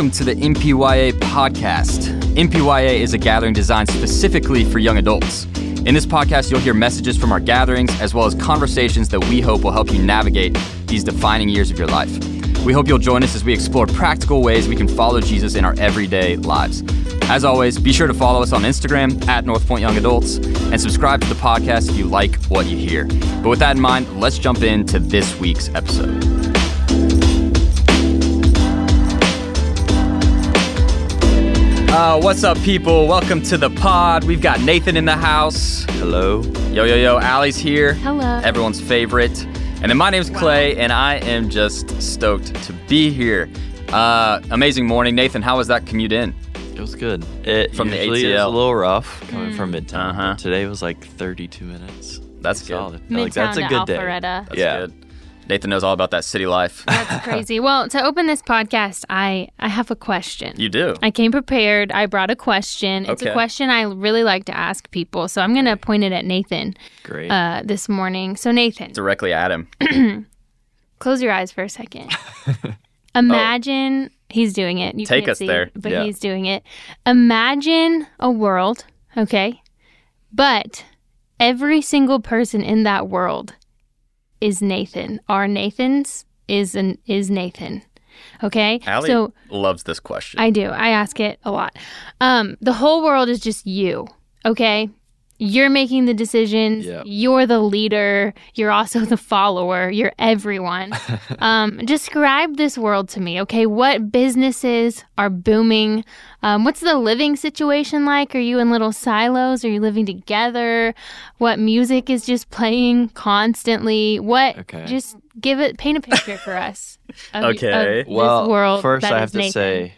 welcome to the NPYA podcast. NPYA is a gathering designed specifically for young adults. In this podcast, you'll hear messages from our gatherings as well as conversations that we hope will help you navigate these defining years of your life. We hope you'll join us as we explore practical ways we can follow Jesus in our everyday lives. As always, be sure to follow us on Instagram at North Point Young Adults and subscribe to the podcast if you like what you hear. But with that in mind, let's jump into this week's episode. Uh, what's up, people? Welcome to the pod. We've got Nathan in the house. Hello. Yo, yo, yo. Allie's here. Hello. Everyone's favorite. And then my name's Clay, and I am just stoked to be here. Uh, amazing morning. Nathan, how was that commute in? It was good. It From the usually is ATL. a little rough coming from Midtown. Uh-huh. Today was like 32 minutes. That's good. Solid. Midtown like that's a to good day. Alpharetta. That's Yeah. good. Nathan knows all about that city life. That's crazy. well, to open this podcast, I I have a question. you do. I came prepared. I brought a question. It's Okay. a question I really like to ask people. So I'm going to point it at Nathan Great. uh, this morning. So Nathan, Directly at him. close your eyes for a second. Imagine he's doing it. You Take us see, there. but Yeah. he's doing it. Imagine a world, okay? But every single person in that world is Nathan. Our Nathan's is an is Nathan. Okay? Allie so loves this question. I do. I ask it a lot. Um, the whole world is just you. Okay. You're making the decisions. Yeah. You're the leader. You're also the follower. You're everyone. um, describe this world to me. Okay. What businesses are booming? Um, what's the living situation like? Are you in little silos? Are you living together? What music is just playing constantly? What? Okay. Just give it. Paint a picture for us. Of, Okay. Of well, this world first that I have to Nathan. say,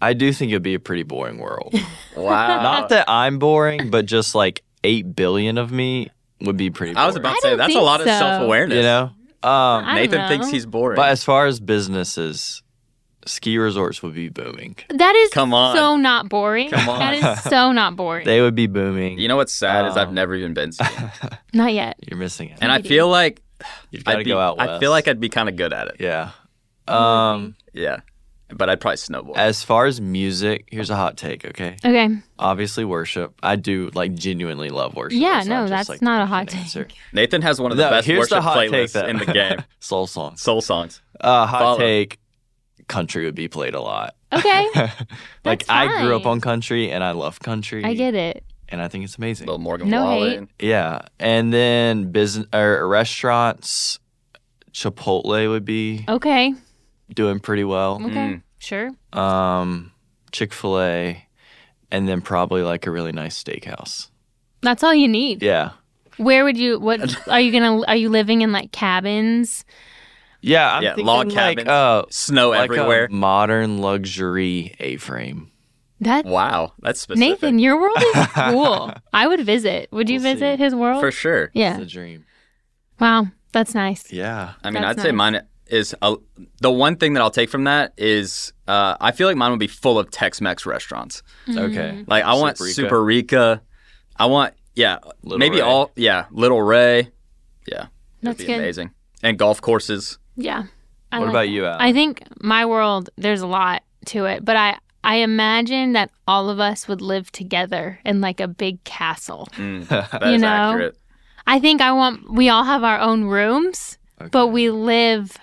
I do think it'd be a pretty boring world. wow. Not that I'm boring, but just like 8 billion of me would be pretty boring. I was about I to say, that's a think lot of self awareness. You know? Um, I don't Nathan thinks he's boring. but as far as businesses, ski resorts would be booming. That is Come on. so not boring. Come on. That is so not boring. They would be booming. you know what's sad is I've Um, never even been skiing. not yet. You're missing it. and I feel like You've got to I'd be, go out west. I feel like I'd be kind of good at it. Yeah. Um, Yeah. But I'd probably snowboard. as far as music, here's a hot take, okay? Okay. Obviously worship. I do like genuinely love worship. Yeah, It's no, just, that's like, not a hot cliche answer. Nathan has one of the No, best here's worship the hot playlists then. in the game. Soul songs. Soul songs. Uh, hot Follow. take. Country would be played a lot. Okay. like That's I grew up on country and I love country. I get it. and I think it's amazing. Little Morgan No Wallen. Yeah, and then business or restaurants, Chipotle would be Okay. Doing pretty well. Okay. Mm. Sure. Um, Chick Fil A, and then probably like a really nice steakhouse. That's all you need. Yeah, Where would you what are you going to are you living in like cabins? yeah. I'm Yeah, thinking log like cabins, uh, Snow like everywhere. a modern luxury A-frame. That wow. That's specific. Nathan, your world is cool. I would visit. Would you We'll see. visit his world? For sure. Yeah. It's a dream. Wow. That's nice. Yeah. I mean, That's I'd say mine is a, the one thing that I'll take from that is uh, I feel like mine would be full of Tex-Mex restaurants. Mm-hmm. Okay. Like I want Superica. Super Rica. I want yeah, Little maybe Rey. all yeah, Little Rey. Yeah, That's be good. amazing. And golf courses. Yeah. I What like about that. you, Al? I think my world, there's a lot to it, but I, I imagine that all of us would live together in like a big castle. Mm, that is You know? accurate. I think I want, we all have our own rooms, but we live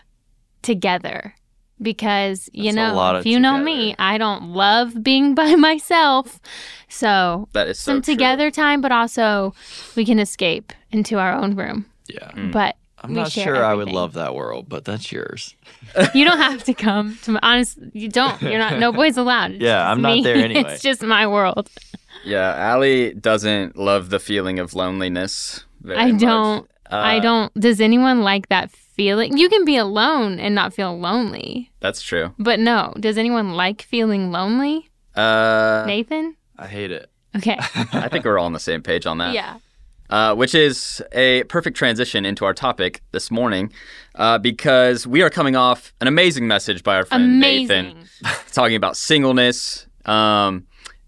together because, you That's a know, lot if of you know me, I don't love being by myself. So That is so some true. together time, but also we can escape into our own room. Yeah. Mm. But I'm we not share sure I would love that world, but that's yours. You don't have to come to my honest. You don't. You're not. No boys allowed. It's Yeah, I'm not me. there anyway. it's just my world. Yeah, Allie doesn't love the feeling of loneliness. Very I much. don't. Uh, I don't. Does anyone like that feeling? You can be alone and not feel lonely, That's true. but no. Does anyone like feeling lonely? Uh, Nathan. I hate it. Okay. I think we're all on the same page on that. yeah. uh, which is a perfect transition into our topic this morning uh, because we are coming off an amazing message by our friend Amazing. Nathan talking about singleness um,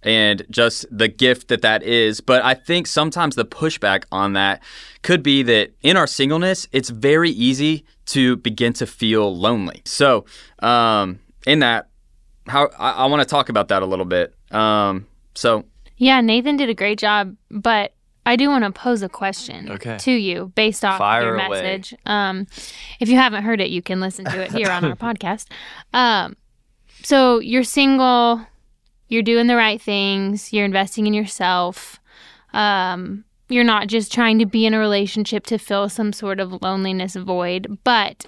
and just the gift that that is. But I think sometimes the pushback on that could be that in our singleness, it's very easy to begin to feel lonely. So, um, in that, how I, I want to talk about that a little bit. Um, so Yeah, Nathan did a great job, but I do want to pose a question Okay. to you based off Fire your away. message. Um, if you haven't heard it, you can listen to it here on our podcast. Um, so you're single, you're doing the right things, you're investing in yourself. Um, you're not just trying to be in a relationship to fill some sort of loneliness void, but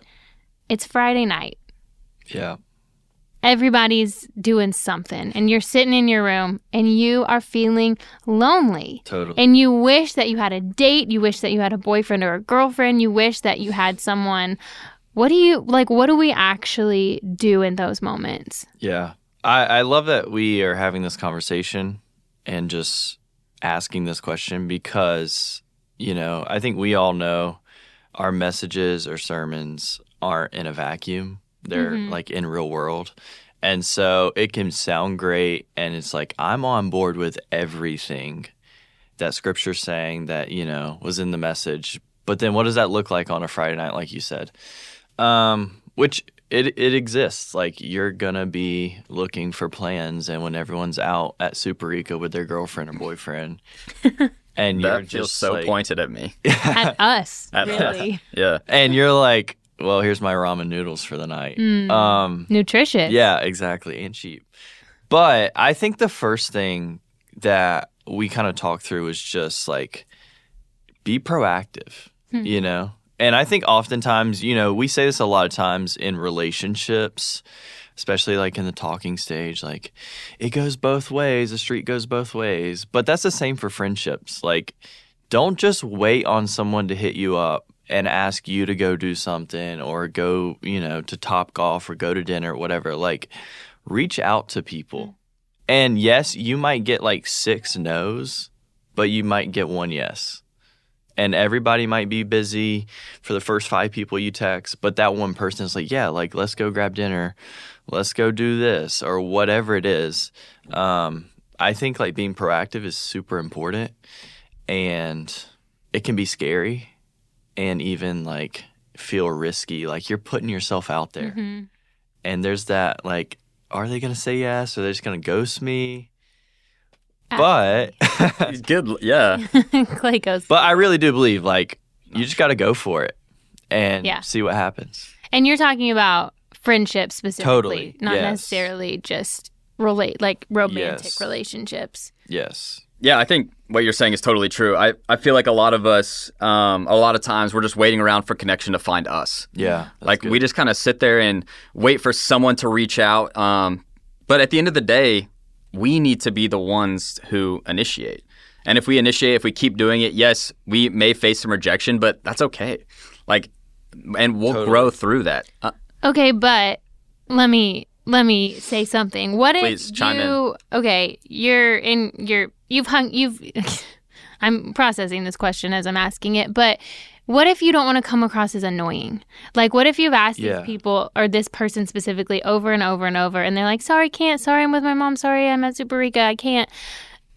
it's Friday night Yeah. everybody's doing something and you're sitting in your room and you are feeling lonely Totally. and you wish that you had a date you wish that you had a boyfriend or a girlfriend you wish that you had someone what do you like what do we actually do in those moments Yeah. I, I love that we are having this conversation and just asking this question because, you know, I think we all know our messages or sermons aren't in a vacuum. They're Mhm. like in real world. And so it can sound great and it's like I'm on board with everything that scripture's saying that, you know, was in the message. But then what does that look like on a Friday night like you said? Um, which it it exists. Like you're gonna be looking for plans, and when everyone's out at Super Superica with their girlfriend or boyfriend, and you're that feels just so like, pointed at me. at us At us. really Yeah. and you're like, well, here's my ramen noodles for the night. Mm. Um, nutritious yeah, exactly, and cheap. But I think the first thing that we kind of talked through is just like be proactive, Hmm. you know? And I think oftentimes, you know, we say this a lot of times in relationships, especially like in the talking stage, like it goes both ways, the street goes both ways. But that's the same for friendships. Like, don't just wait on someone to hit you up and ask you to go do something or go, you know, to Topgolf or go to dinner, or whatever. Like, reach out to people. Mm-hmm. And yes, you might get like six no's, but you might get one yes. And everybody might be busy for the first five people you text, but that one person is like, yeah, like, let's go grab dinner. Let's go do this or whatever it is. Um, I think like being proactive is super important and it can be scary and even like feel risky. Like you're putting yourself out there. Mhm. And there's that like, are they going to say yes or they're just going to ghost me? But He's good. Yeah. clay goes but I really do believe like you just got to go for it and Yeah. see what happens. and you're talking about friendships specifically Totally, not yes. necessarily just relate like romantic Yes. relationships Yes. Yeah, I think what you're saying is totally true. I, I feel like a lot of us, um, a lot of times, we're just waiting around for connection to find us. Yeah. like good. we just kind of sit there and wait for someone to reach out. Um, but at the end of the day, we need to be the ones who initiate. And if we initiate, if we keep doing it, yes, we may face some rejection, but that's okay. Like, and we'll Totally. grow through that. Uh, Okay, but let me let me say something. What if Please, chime you okay, you're in you're you've hung you've I'm processing this question as I'm asking it, but what if you don't want to come across as annoying? Like what if you've asked Yeah. these people or this person specifically over and over and over and they're like, Sorry, can't, sorry, I'm with my mom, sorry, I'm at Superica, I can't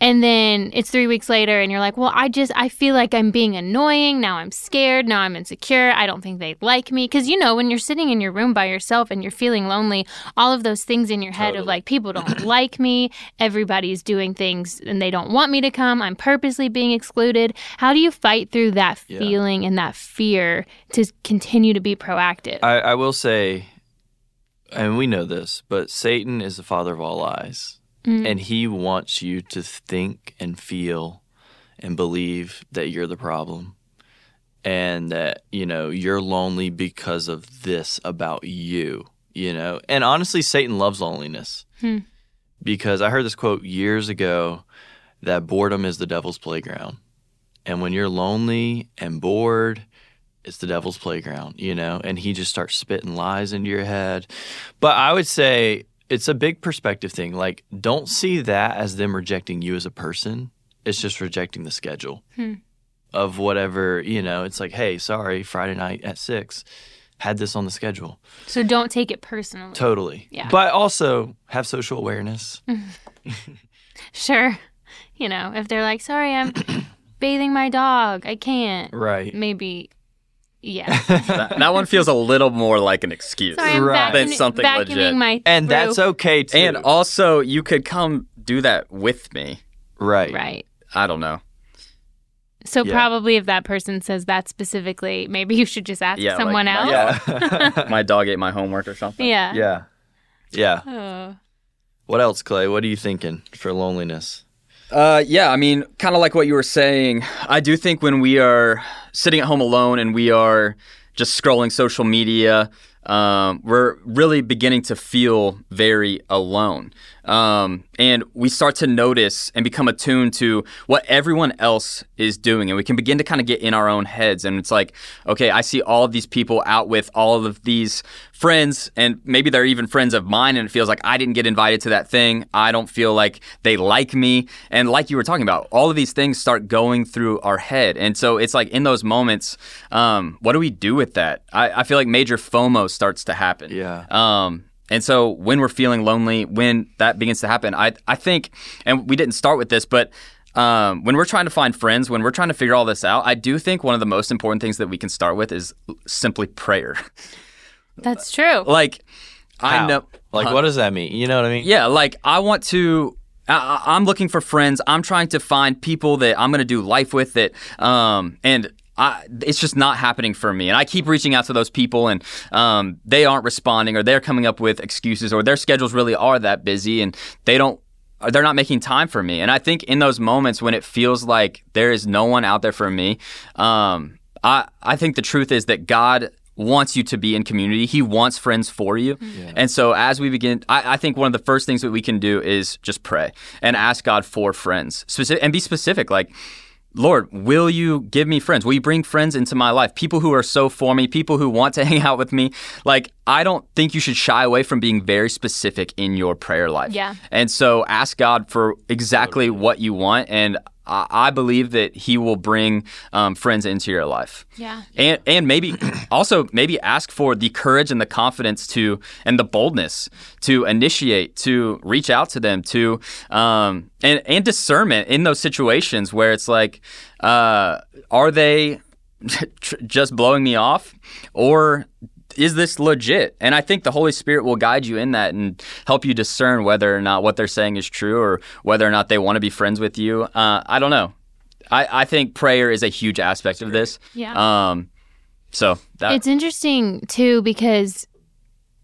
and then it's three weeks later, and you're like, well, I just, I feel like I'm being annoying. Now I'm scared. Now I'm insecure. I don't think they like me. Because, you know, when you're sitting in your room by yourself and you're feeling lonely, all of those things in your head of like, people don't like me. Everybody's doing things and they don't want me to come. I'm purposely being excluded. How do you fight through that Yeah. feeling and that fear to continue to be proactive? I, I will say, and we know this, but Satan is the father of all lies. Mm. And he wants you to think and feel and believe that you're the problem and that, you know, you're lonely because of this about you, you know? And honestly, Satan loves loneliness. Hmm. Because I heard this quote years ago that boredom is the devil's playground. And when you're lonely and bored, it's the devil's playground, you know, and he just starts spitting lies into your head. But I would say it's a big perspective thing. Like, don't see that as them rejecting you as a person. It's just rejecting the schedule Hmm. of whatever, you know, it's like, hey, sorry, Friday night at six, had this on the schedule. so don't take it personally. Totally. Yeah. But also have social awareness. Sure. You know, if they're like, sorry, I'm bathing my dog, I can't. Right. maybe Yeah. that, that one feels a little more like an excuse. Sorry, I'm Right. Than vacuuming, something vacuuming legit. my And that's okay too. And also, you could come do that with me. right. right. I don't know. So Yeah. probably if that person says that specifically, maybe you should just ask Yeah, like someone my- else. Yeah. My dog ate my homework or something. Yeah. yeah. Yeah. Oh. What else, Clay? What are you thinking for loneliness? Uh, yeah, I mean, kind of like what you were saying. I do think when we are sitting at home alone and we are just scrolling social media, um, we're really beginning to feel very alone. Um, and we start to notice and become attuned to what everyone else is doing. And we can begin to kind of get in our own heads. And it's like, okay, I see all of these people out with all of these friends, and maybe they're even friends of mine. And it feels like I didn't get invited to that thing. I don't feel like they like me. And like you were talking about, all of these things start going through our head. And so it's like in those moments, um, what do we do with that? I, I feel like major FOMO starts to happen. Yeah. Um, and so when we're feeling lonely, when that begins to happen, I I think, and we didn't start with this, but um, when we're trying to find friends, when we're trying to figure all this out, I do think one of the most important things that we can start with is simply prayer. That's true. like, I know, Like, Huh? what does that mean? You know what I mean? yeah, like I want to. I- I, I'm looking for friends. I'm trying to find people that I'm going to do life with. That, um, and I, it's just not happening for me. And I keep reaching out to those people, and um, they aren't responding, or they're coming up with excuses, or their schedules really are that busy, and they don't. They're not making time for me, and I think in those moments when it feels like there is no one out there for me, um, I I think the truth is that God wants you to be in community. He wants friends for you. And so as we begin, I, I think one of the first things that we can do is just pray and ask God for friends specific, and be specific. Like, Lord, will you give me friends? Will you bring friends into my life? People who are so for me, people who want to hang out with me. Like, I don't think you should shy away from being very specific in your prayer life. Yeah. And so ask God for exactly what you want. And I, I believe that He will bring um, friends into your life Yeah. and and maybe also maybe ask for the courage and the confidence to and the boldness to initiate to reach out to them to um and and discernment in those situations where it's like uh are they just blowing me off or is this legit? And I think the Holy Spirit will guide you in that and help you discern whether or not what they're saying is true or whether or not they want to be friends with you. Uh, I don't know. I, I think prayer is a huge aspect of this. Yeah. Um, so that It's interesting too because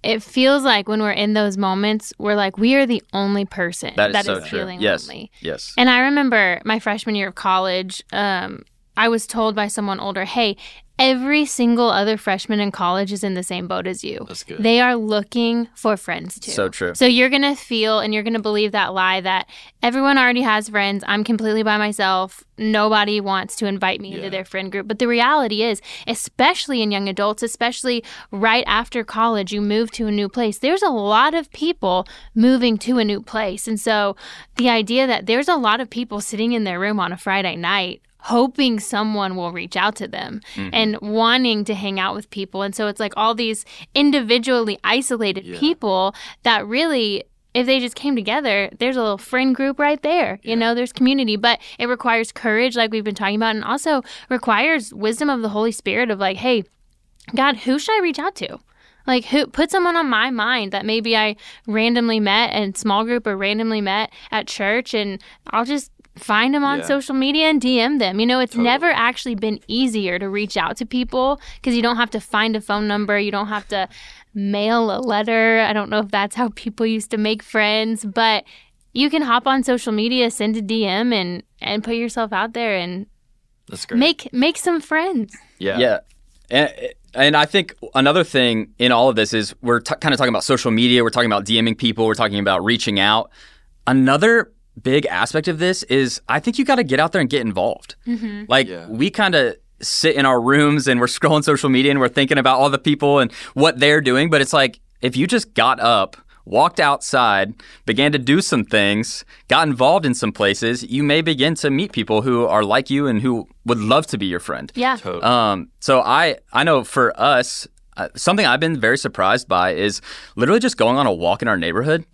it feels like when we're in those moments, we're like we are the only person that is that so is true. feeling yes. lonely. Yes. And I remember my freshman year of college, um, I was told by someone older, hey, every single other freshman in college is in the same boat as you. That's good. They are looking for friends too. So true. So you're going to feel and you're going to believe that lie that everyone already has friends. I'm completely by myself. Nobody wants to invite me Yeah. into their friend group. But the reality is, especially in young adults, especially right after college, you move to a new place. There's a lot of people moving to a new place. And so the idea that there's a lot of people sitting in their room on a Friday night hoping someone will reach out to them mm-hmm. and wanting to hang out with people. And so it's like all these individually isolated Yeah. people that really if they just came together, there's a little friend group right there. You know, there's community, but it requires courage, like we've been talking about, and also requires wisdom of the Holy Spirit of like, hey, God, who should I reach out to? Like, who put someone on my mind that maybe I randomly met in small group or randomly met at church, and I'll just find them on Yeah. social media and DM them. You know, it's never actually been easier to reach out to people because you don't have to find a phone number, you don't have to mail a letter. I don't know if that's how people used to make friends, but you can hop on social media, send a DM, and and put yourself out there and That's great. make make some friends. yeah. Yeah. And, and I think another thing in all of this is we're t- kind of talking about social media, we're talking about DMing people, we're talking about reaching out. Another big aspect of this is I think you got to get out there and get involved. Like Yeah. we kind of sit in our rooms and we're scrolling social media and we're thinking about all the people and what they're doing, but it's like if you just got up, walked outside, began to do some things, got involved in some places, you may begin to meet people who are like you and who would love to be your friend. Yeah. Totally. Um, so I I know for us, uh, something I've been very surprised by is literally just going on a walk in our neighborhood.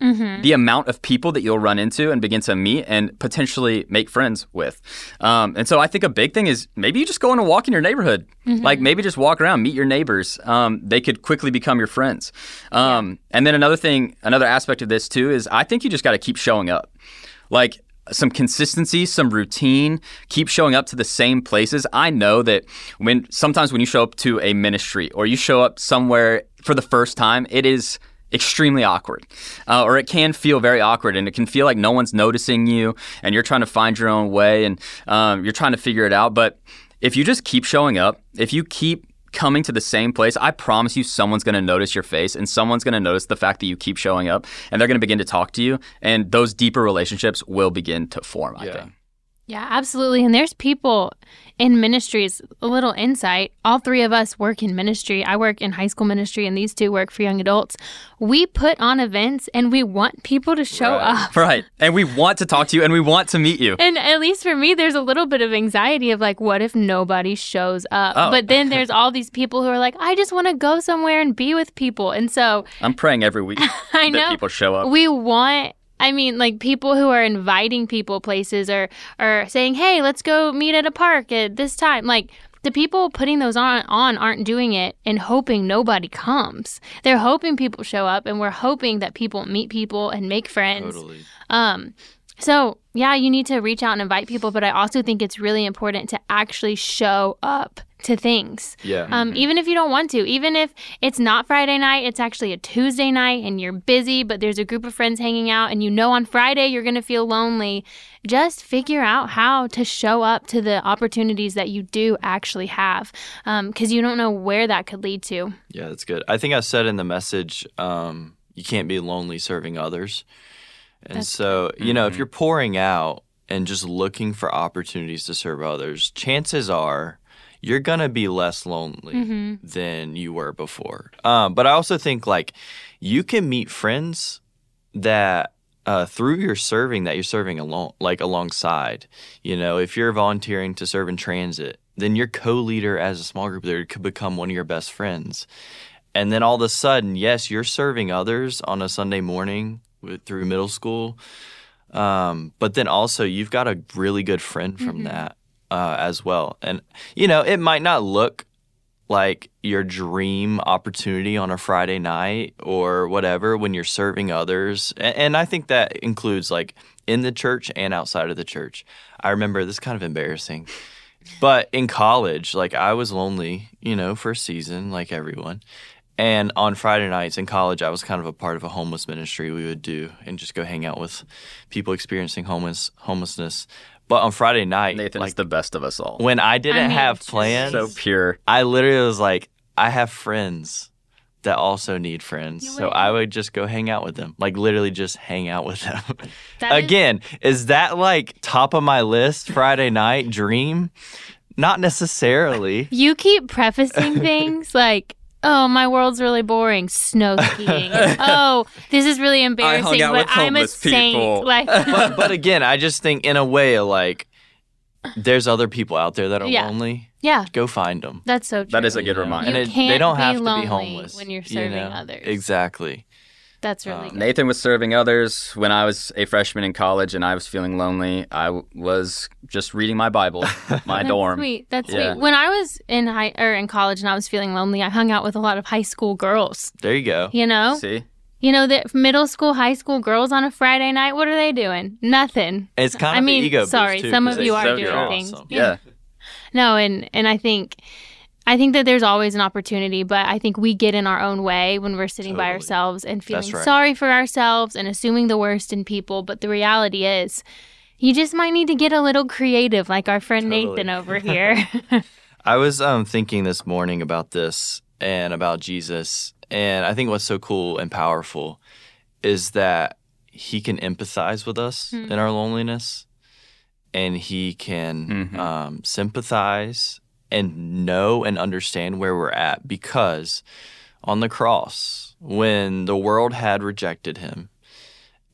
The amount of people that you'll run into and begin to meet and potentially make friends with. Um, and so I think a big thing is maybe you just go on a walk in your neighborhood. Like maybe just walk around, meet your neighbors. Um, they could quickly become your friends. Um, And then another thing, another aspect of this too is I think you just got to keep showing up. Like some consistency, some routine, keep showing up to the same places. I know that when sometimes when you show up to a ministry or you show up somewhere for the first time, it is extremely awkward uh, or it can feel very awkward and it can feel like no one's noticing you and you're trying to find your own way and um, you're trying to figure it out but if you just keep showing up if you keep coming to the same place, I promise you someone's going to notice your face and someone's going to notice the fact that you keep showing up and they're going to begin to talk to you and those deeper relationships will begin to form, I Yeah. think. Yeah, absolutely. And there's people in ministries, a little insight. All three of us work in ministry. I work in high school ministry, and these two work for young adults. We put on events and we want people to show Right. up. Right. And we want to talk to you and we want to meet you. And at least for me, there's a little bit of anxiety of like, what if nobody shows up? Oh. But then there's all these people who are like, I just want to go somewhere and be with people. And so I'm praying every week I that know people show up. we want I mean, like people who are inviting people places or or saying, "Hey, let's go meet at a park at this time." Like the people putting those on on aren't doing it and hoping nobody comes. They're hoping people show up, and we're hoping that people meet people and make friends. Totally. Um, so yeah, you need to reach out and invite people, but I also think it's really important to actually show up to things. Yeah. Um, even if you don't want to, even if it's not Friday night, it's actually a Tuesday night and you're busy, but there's a group of friends hanging out and you know on Friday you're going to feel lonely, just figure out how to show up to the opportunities that you do actually have because you don't know where that could lead to. Yeah, that's good. I think I said in the message, um, you can't be lonely serving others. And That's so, you know, if you're pouring out and just looking for opportunities to serve others, chances are you're going to be less lonely than you were before. Um, but I also think like you can meet friends that uh, through your serving that you're serving along like alongside. You know if you're volunteering to serve in transit then your co-leader as a small group leader could become one of your best friends. And then all of a sudden yes you're serving others on a sunday morning with, through middle school um, but then also you've got a really good friend from that uh, as well and you know it might not look like your dream opportunity on a Friday night or whatever when you're serving others. And, and I think that includes like in the church and outside of the church. I remember this is kind of embarrassing. But in college, like I was lonely, you know, for a season, like everyone. And on Friday nights in college, I was kind of a part of a homeless ministry we would do and just go hang out with people experiencing homeless homelessness. But on Friday night, Nathan like the best of us all. when I didn't I mean, have plans, so pure. I literally was like, I have friends that also need friends. So. I would just go hang out with them. Like literally just hang out with them. That is- Again, is that like top of my list Friday night dream? Not necessarily. You keep prefacing things like, "Oh, my world's really boring. Snow skiing. oh, this is really embarrassing, out but with I'm a saint." people. Like, But but again, I just think in a way like there's other people out there that are Yeah. lonely. yeah, Go find them. that's so true. That is a good reminder. You And it, they can't don't be have to be lonely homeless when you're you serving know? others. Exactly. That's really Um, good. Nathan was serving others when I was a freshman in college and I was feeling lonely. I w- was just reading my Bible, my That's dorm. sweet. That's Yeah. sweet. When I was in high or in college and I was feeling lonely, I hung out with a lot of high school girls. There you go. You know, See? you know the middle school, high school girls on a Friday night. What are they doing? Nothing. It's kind of I of mean, an ego boost, sorry, too, some 'cause of you are know doing you're things. awesome. Yeah. No, and and I think I think that there's always an opportunity, but I think we get in our own way when we're sitting by ourselves and feeling right. sorry for ourselves and assuming the worst in people. But the reality is, you just might need to get a little creative, like our friend Totally. Nathan over here. I was um, thinking this morning about this and about Jesus, and I think what's so cool and powerful is that he can empathize with us Hmm. in our loneliness, and he can Mhm. um, sympathize and know and understand where we're at because on the cross, when the world had rejected him,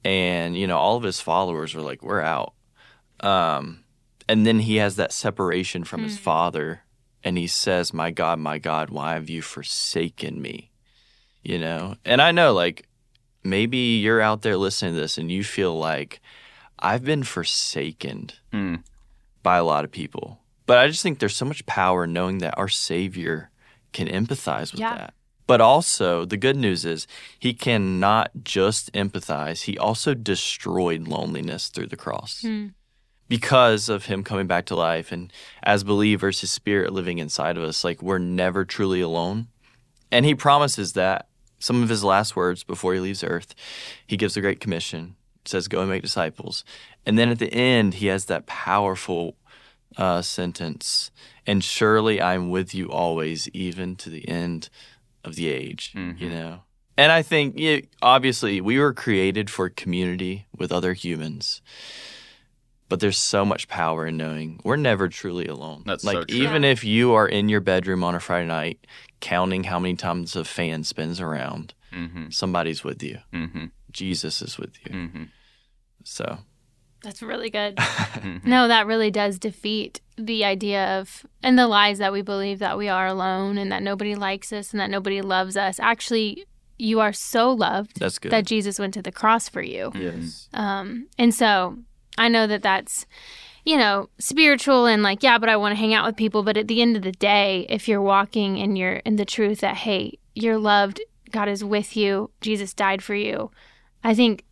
and you know all of his followers were like, "We're out," um, and then he has that separation from his father and he says, My God, my God, why have you forsaken me? You know? And I know, like, maybe you're out there listening to this and you feel like, I've been forsaken Mm. by a lot of people. But I just think there's so much power knowing that our Savior can empathize with Yeah. that. But also, the good news is he cannot just empathize, he also destroyed loneliness through the cross Hmm. because of him coming back to life. And as believers, his spirit living inside of us, like we're never truly alone. And he promises that some of his last words before he leaves earth, he gives the Great Commission, says, Go and make disciples. And then at the end, he has that powerful uh, sentence, and surely I'm with you always, even to the end of the age, you know? And I think, yeah, obviously, we were created for community with other humans. But there's so much power in knowing we're never truly alone. That's like so true. even if you are in your bedroom on a Friday night, counting how many times a fan spins around, Mm-hmm. somebody's with you. Mm-hmm. Jesus is with you. Mm-hmm. So That's really good. no, that really does defeat the idea of and the lies that we believe that we are alone and that nobody likes us and that nobody loves us. Actually, you are so loved that's good. that Jesus went to the cross for you. yes. Um, and so I know that that's, you know, spiritual and like, yeah, but I want to hang out with people. But at the end of the day, if you're walking in your in the truth that hey, you're loved, God is with you, Jesus died for you. I think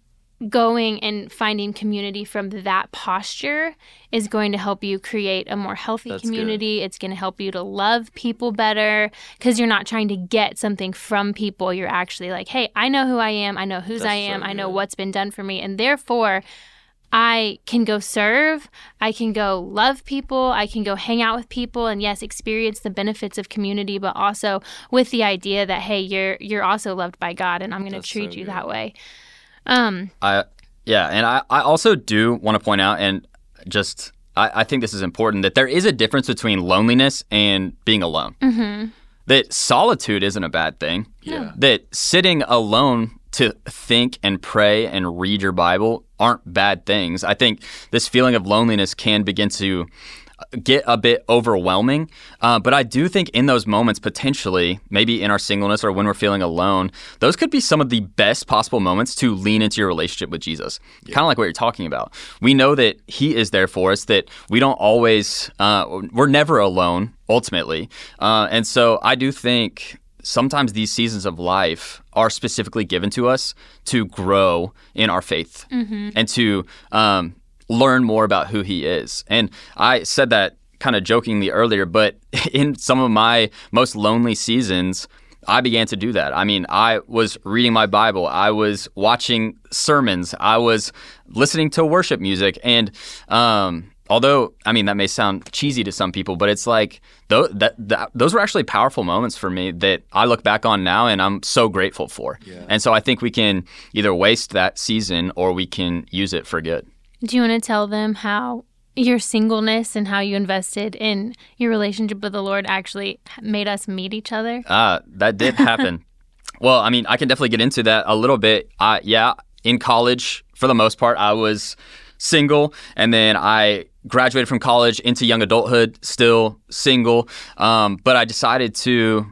going and finding community from that posture is going to help you create a more healthy That's good. community. It's going to help you to love people better because you're not trying to get something from people. You're actually like, hey, I know who I am. I know whose That's I am. so I know what's been done for me. And therefore, I can go serve, I can go love people, I can go hang out with people and yes, experience the benefits of community, but also with the idea that hey, you're you're also loved by God and I'm going to treat so you good. that way. Um I yeah, and I, I also do want to point out and just I, I think this is important that there is a difference between loneliness and being alone. mhm. That solitude isn't a bad thing. Yeah. That sitting alone to think and pray and read your Bible aren't bad things. I think this feeling of loneliness can begin to get a bit overwhelming. Uh, but I do think in those moments, potentially, maybe in our singleness or when we're feeling alone, those could be some of the best possible moments to lean into your relationship with Jesus. Kind of like what you're talking about. We know that He is there for us, that we don't always, uh, we're never alone ultimately. Uh, and so I do think sometimes these seasons of life are specifically given to us to grow in our faith and to um, learn more about who he is. And I said that kind of jokingly earlier, but in some of my most lonely seasons, I began to do that. I mean, I was reading my Bible, I was watching sermons, I was listening to worship music, and um, although I mean that may sound cheesy to some people, but it's like tho- that, that those were actually powerful moments for me that I look back on now, and I'm so grateful for. And so I think we can either waste that season or we can use it for good. Do you want to tell them how your singleness and how you invested in your relationship with the Lord actually made us meet each other? Uh, that did happen. well, I mean, I can definitely get into that a little bit. Uh, yeah, in college, for the most part, I was single, and then I graduated from college into young adulthood, still single. Um, but I decided to.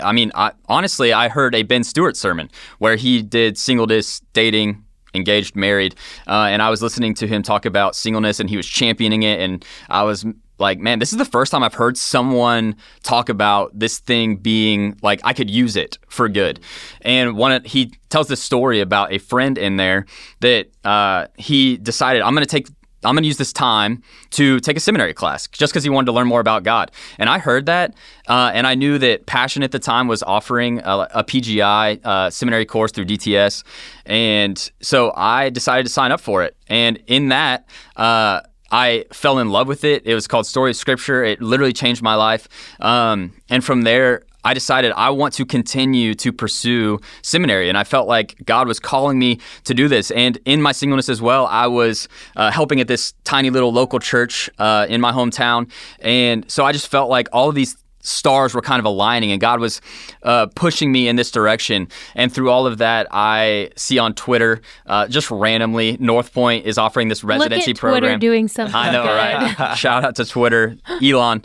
I mean, I, honestly, I heard a Ben Stuart sermon where he did singleness, dating, engaged, married, uh, and I was listening to him talk about singleness, and he was championing it, and I was like, man, this is the first time I've heard someone talk about this thing being like I could use it for good. And one, he tells this story about a friend in there that uh, he decided I'm going to take. I'm going to use this time to take a seminary class just because he wanted to learn more about God. And I heard that, uh, and I knew that Passion at the time was offering a, a PGI uh, seminary course through DTS. And so I decided to sign up for it. And in that, uh, I fell in love with it. It was called Story of Scripture. It literally changed my life. Um, and from there, I decided I want to continue to pursue seminary. And I felt like God was calling me to do this. And in my singleness as well, I was uh, helping at this tiny little local church uh, in my hometown. And so I just felt like all of these stars were kind of aligning and God was uh, pushing me in this direction. And through all of that, I see on Twitter, uh, just randomly, North Point is offering this residency Look at Twitter program. doing something I know, good. right? Shout out to Twitter, Elon.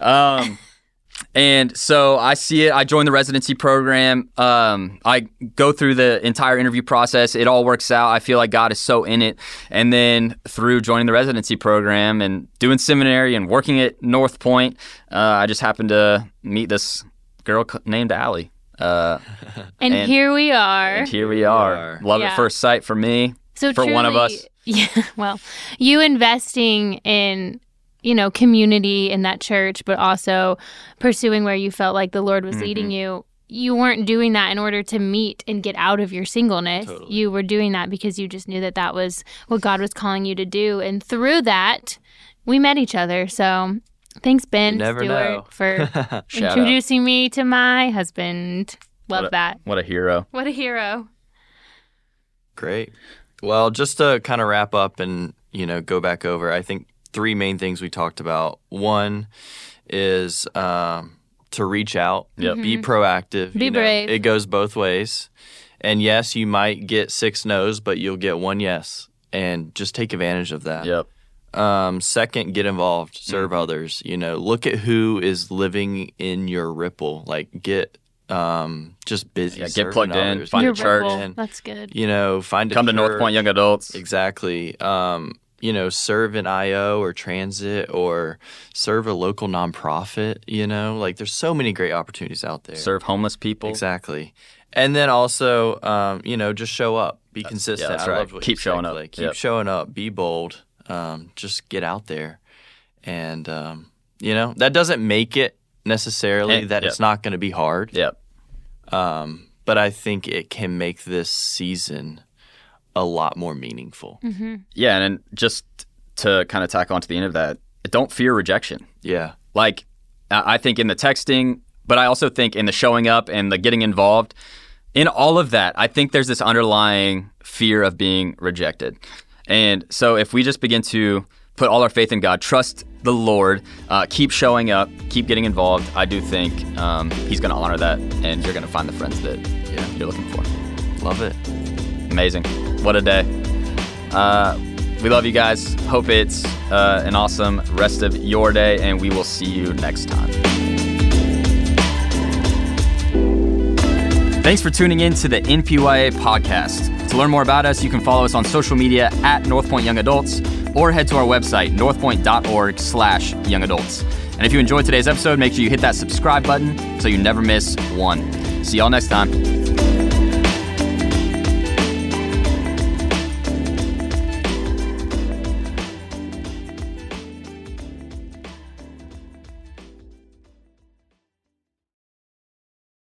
Um, And so I see it. I join the residency program. Um, I go through the entire interview process. It all works out. I feel like God is so in it. And then through joining the residency program and doing seminary and working at North Point, uh, I just happened to meet this girl named Allie. Uh, And, And- here we are. and here we are. are. Love Yeah. at first sight for me. So for one of us. Yeah. Well, you investing in you know community in that church, but also pursuing where you felt like the Lord was leading Mm-hmm. you. You weren't doing that in order to meet and get out of your singleness. Totally. You were doing that because you just knew that that was what God was calling you to do, and through that, we met each other. So. Thanks, Ben Stuart, know. for Shout out. introducing me to my husband. Love What a- that. What a hero. What a hero. Great. Well, just to kind of wrap up and you know go back over, I think three main things we talked about. One is um, to reach out, Yep. be proactive. Be you know. brave. It goes both ways. And yes, you might get six no's, but you'll get one yes, and just take advantage of that. Yep. Um, second, get involved, serve Mm-hmm. others. You know, look at who is living in your ripple. Like, get um, just busy. Yeah, get serving plugged in, others. find Your a church. And, That's good. you know, find a Come to North. Point Young Adults. Exactly. Um, you know, serve in IO or transit or serve a local nonprofit. You know, like there's so many great opportunities out there. Serve homeless people. Exactly. And then also, um, you know, just show up, be consistent. that's I right. what Keep said, showing up. Keep Yep. showing up. Be bold. Um, just get out there, and um, you know that doesn't make it necessarily And- that yep. it's not going to be hard. Yep. Um, but I think it can make this season a lot more meaningful. Yeah, and then just to kind of tack on to the end of that, don't fear rejection. Yeah. Like, I I think in the texting, but I also think in the showing up and the getting involved, in all of that, I think there's this underlying fear of being rejected. And so if we just begin to put all our faith in God, trust the Lord, uh, keep showing up, keep getting involved, I do think um, He's going to honor that and you're going to find the friends that Yeah. you're looking for. Love it. Amazing. What a day. Uh, we love you guys. Hope it's uh, an awesome rest of your day, and we will see you next time. Thanks for tuning in to the NPYA podcast. To learn more about us, you can follow us on social media at North Point Young Adults or head to our website, northpoint.org slash young adults. And if you enjoyed today's episode, make sure you hit that subscribe button so you never miss one. See y'all next time.